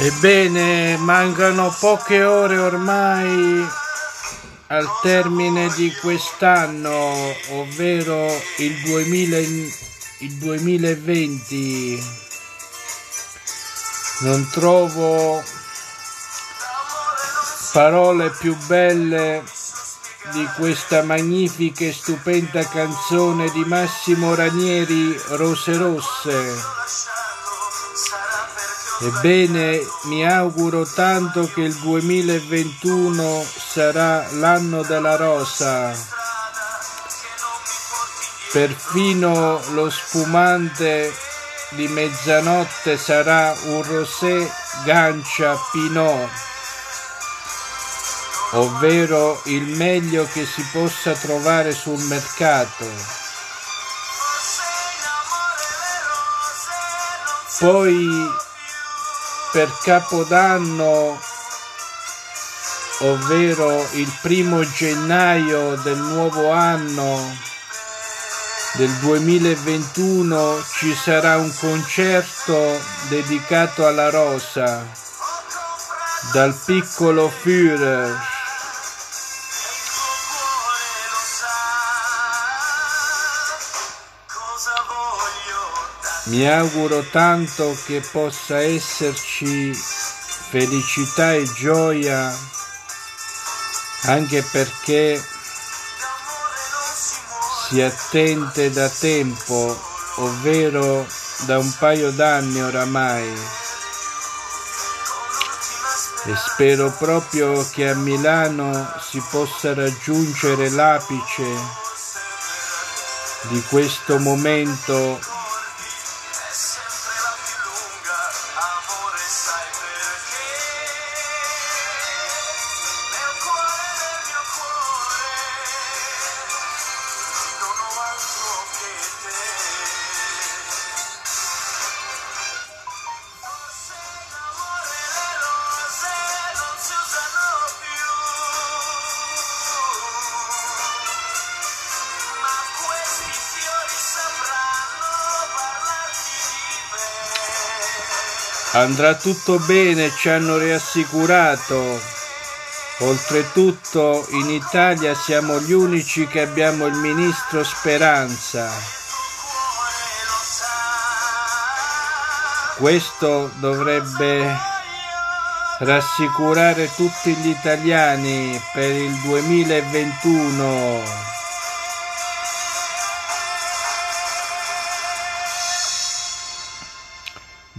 Ebbene, mancano poche ore ormai al termine di quest'anno, ovvero il, 2000, il 2020. Non trovo parole più belle di questa magnifica e stupenda canzone di Massimo Ranieri, Rose Rosse. Ebbene, mi auguro tanto che il 2021 sarà l'anno della rosa. Perfino lo spumante di mezzanotte sarà un rosé gancia pinot, ovvero il meglio che si possa trovare sul mercato. Poi per Capodanno, ovvero il primo gennaio del nuovo anno del 2021, ci sarà un concerto dedicato alla rosa dal piccolo Führer Mi auguro tanto che possa esserci felicità e gioia anche perché si attende da tempo, ovvero da un paio d'anni oramai. E spero proprio che a Milano si possa raggiungere l'apice di questo momento Andrà tutto bene, ci hanno rassicurato. Oltretutto in Italia siamo gli unici che abbiamo il ministro Speranza. Questo dovrebbe rassicurare tutti gli italiani per il 2021.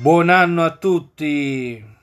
Buon anno a tutti!